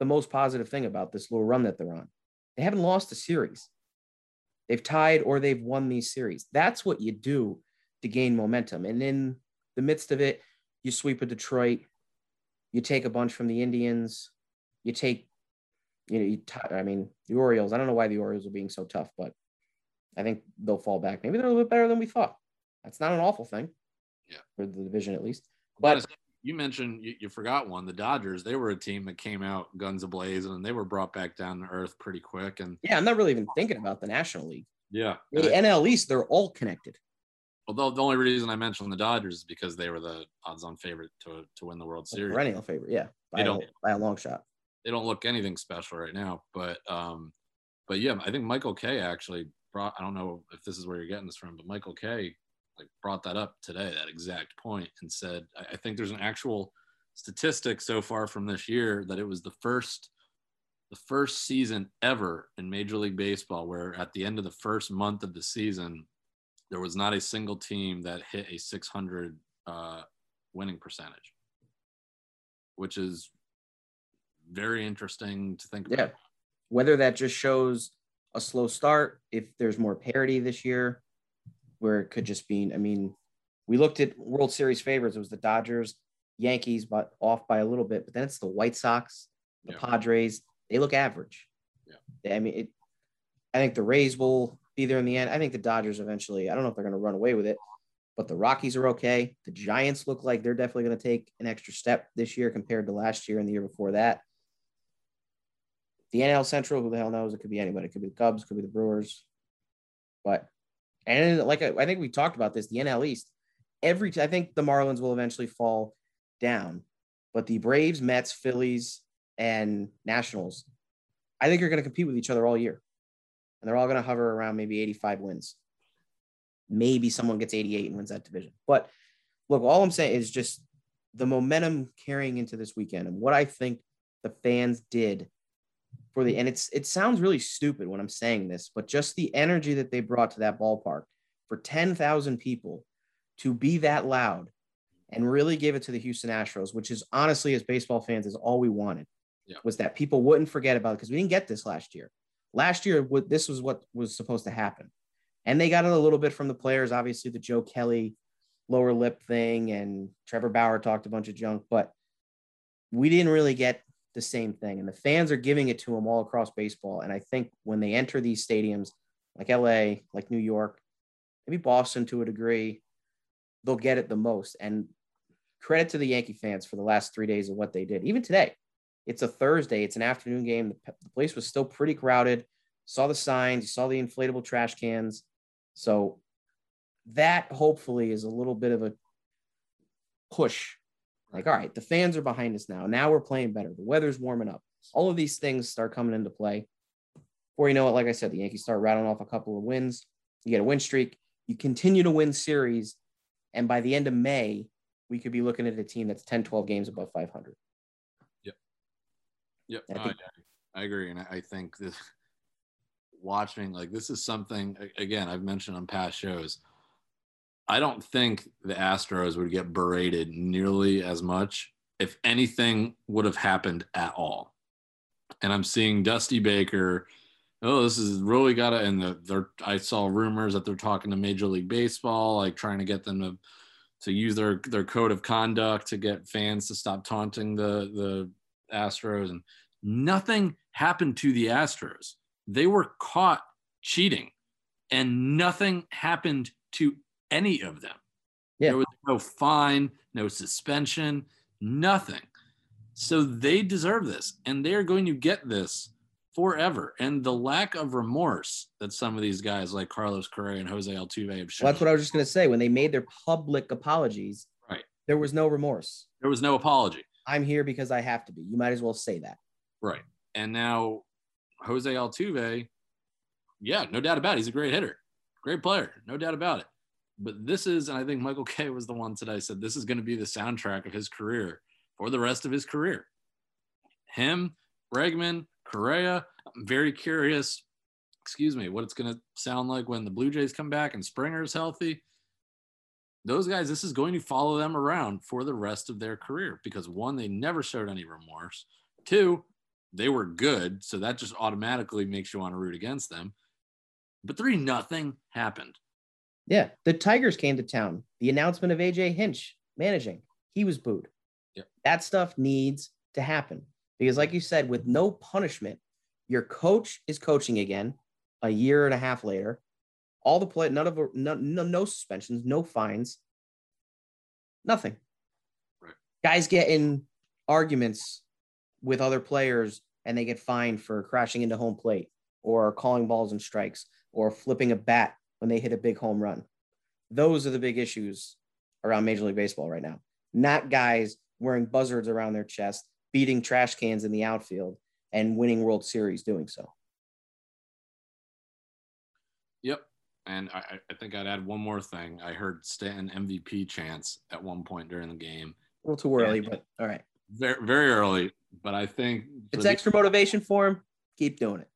the most positive thing about this little run that they're on. They haven't lost a series. They've tied or they've won these series. That's what you do to gain momentum. And in the midst of it, you sweep a Detroit, you take a bunch from the Indians, you take you know, you t- I mean, the Orioles, I don't know why the Orioles are being so tough, but I think they'll fall back. Maybe they're a little bit better than we thought. That's not an awful thing. Yeah. For the division, at least. But you mentioned you, you, forgot one. The Dodgers, they were a team that came out guns ablazing and they were brought back down to earth pretty quick. And yeah, I'm not really even thinking about the National League. Yeah. The NL East, they're all connected. Although the only reason I mentioned the Dodgers is because they were the odds-on favorite to to win the World Series. Perennial favorite, yeah, by, They a, don't- by a long shot. They don't look anything special right now, but um, but yeah, I think Michael Kay actually brought. I don't know if this is where you're getting this from, but Michael Kay like brought that up today, that exact point, and said I, I think there's an actual statistic so far from this year that it was the first the first season ever in Major League Baseball where at the end of the first month of the season there was not a single team that hit a 600 uh, winning percentage, which is very interesting to think about. Whether that just shows a slow start, if there's more parity this year, where it could just be, I mean, we looked at World Series favorites. It was the Dodgers, Yankees, but off by a little bit. But then it's the White Sox, the Yeah. Padres. They look average. Yeah. I mean, it, I think the Rays will be there in the end. I think the Dodgers eventually, I don't know if they're going to run away with it, but the Rockies are okay. The Giants look like they're definitely going to take an extra step this year compared to last year and the year before that. The NL Central, who the hell knows? It could be anybody. It could be the Cubs, could be the Brewers. But, and like I, I think we talked about this, the NL East, every, I think the Marlins will eventually fall down, but the Braves, Mets, Phillies, and Nationals, I think are going to compete with each other all year. And they're all going to hover around maybe 85 wins. Maybe someone gets 88 and wins that division. But look, all I'm saying is just the momentum carrying into this weekend and what I think the fans did for the and it's it sounds really stupid when I'm saying this, but just the energy that they brought to that ballpark for 10,000 people to be that loud and really give it to the Houston Astros, which is honestly as baseball fans is all we wanted. Yeah. Was that people wouldn't forget about it because we didn't get this last year. Last year, what this was what was supposed to happen. And they got it a little bit from the players, obviously the Joe Kelly lower lip thing and Trevor Bauer talked a bunch of junk, but we didn't really get the same thing. And the fans are giving it to them all across baseball. And I think when they enter these stadiums like LA, like New York, maybe Boston to a degree, they'll get it the most. And credit to the Yankee fans for the last three days of what they did. Even today, it's a Thursday, it's an afternoon game. The, the place was still pretty crowded. Saw the signs, you saw the inflatable trash cans. So that hopefully is a little bit of a push. Like, all right, the fans are behind us now. Now we're playing better. The weather's warming up. All of these things start coming into play. Before you know it, like I said, the Yankees start rattling off a couple of wins. You get a win streak. You continue to win series. And by the end of May, we could be looking at a team that's 10, 12 games above 500. Yep, Yep. I, think- I agree, and I, I think this watching like this is something again I've mentioned on past shows. I don't think the Astros would get berated nearly as much if anything would have happened at all. And I'm seeing Dusty Baker. Oh, this is really got to. And the, they're, I saw rumors that they're talking to Major League Baseball, like trying to get them to to use their their code of conduct to get fans to stop taunting the the Astros, and nothing happened to the Astros. They were caught cheating, and nothing happened to any of them. Yeah. There was no fine, no suspension, nothing. So they deserve this, and they are going to get this forever. And the lack of remorse that some of these guys, like Carlos Correa and Jose Altuve, have shown, Well, that's what I was just going to say. When they made their public apologies, Right. there was no remorse. there was no apology. I'm here because I have to be. You might as well say that. Right. And now Jose Altuve, yeah, no doubt about it. He's a great hitter, great player, no doubt about it. But this is, and I think Michael Kay was the one today said this is going to be the soundtrack of his career for the rest of his career. Him, Bregman, Correa. I'm very curious, excuse me, what it's going to sound like when the Blue Jays come back and Springer is healthy. Those guys, this is going to follow them around for the rest of their career because one, they never showed any remorse. Two, they were good, so that just automatically makes you want to root against them. But three, nothing happened. Yeah. The Tigers came to town. The announcement of AJ Hinch managing, he was booed. Yep. That stuff needs to happen because, like you said, with no punishment, your coach is coaching again a year and a half later. All the play, none of no, no, no suspensions, no fines, nothing. Right. Guys get in arguments with other players and they get fined for crashing into home plate or calling balls and strikes or flipping a bat when they hit a big home run. Those are the big issues around Major League Baseball right now. Not guys wearing buzzards around their chest, beating trash cans in the outfield, and winning World Series doing so. Yep. And I, I think I'd add one more thing. I heard Stanton MVP chants at one point during the game. A little too early, but all right. Very, very early. But I think it's extra motivation for him. Keep doing it.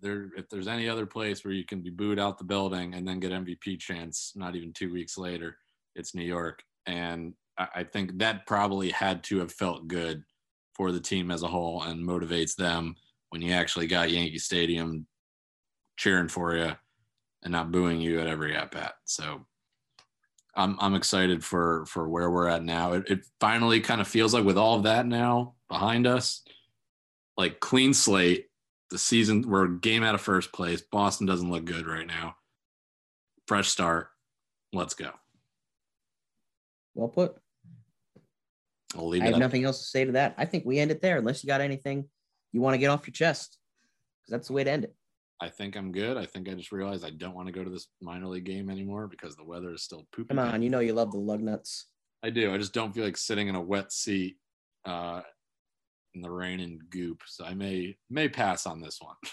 There, if there's any other place where you can be booed out the building and then get MVP chance, not even two weeks later, it's New York. And I, I think that probably had to have felt good for the team as a whole and motivates them when you actually got Yankee Stadium cheering for you and not booing you at every at bat. So I'm I'm excited for for where we're at now. It, it finally kind of feels like with all of that now behind us, like clean slate. The season we're game out of first place. Boston doesn't look good right now. Fresh start. Let's go. Well put. I'll leave I have nothing else to say to that. I think we end it there, unless you got anything you want to get off your chest, because that's the way to end it. I think I'm good. I think I just realized I don't want to go to this minor league game anymore because the weather is still pooping. Come on, you know you love the Lugnuts. I do. I just don't feel like sitting in a wet seat uh, in the rain and goop. So I may may pass on this one.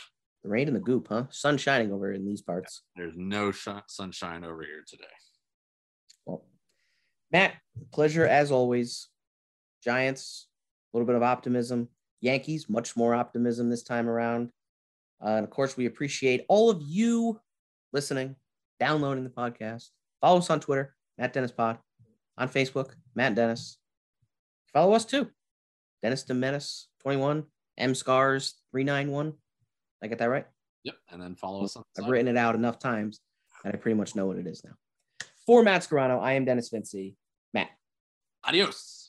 The rain and the goop, huh? Sun shining over in these parts. There's no sh- sunshine over here today. Well, Matt, pleasure as always. Giants, a little bit of optimism. Yankees, much more optimism this time around. Uh, and of course, we appreciate all of you listening, downloading the podcast. Follow us on Twitter, Matt Dennis Pod, on Facebook, Matt Dennis. Follow us too, Dennis de Menace 21, M Scars 391. I get that right? Yep. And then follow us on. I've written it out enough times and I pretty much know what it is now. For Matt Scarano, I am Dennis Vinci. Matt. Adios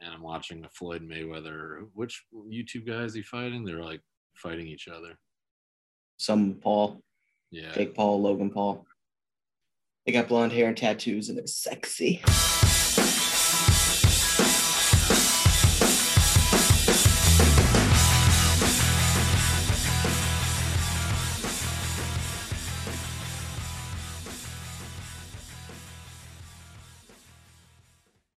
and I'm watching the Floyd Mayweather. Which YouTube guy is he fighting? They're like fighting each other. Some Paul. Yeah. Jake Paul, Logan Paul. They got blonde hair and tattoos and they're sexy.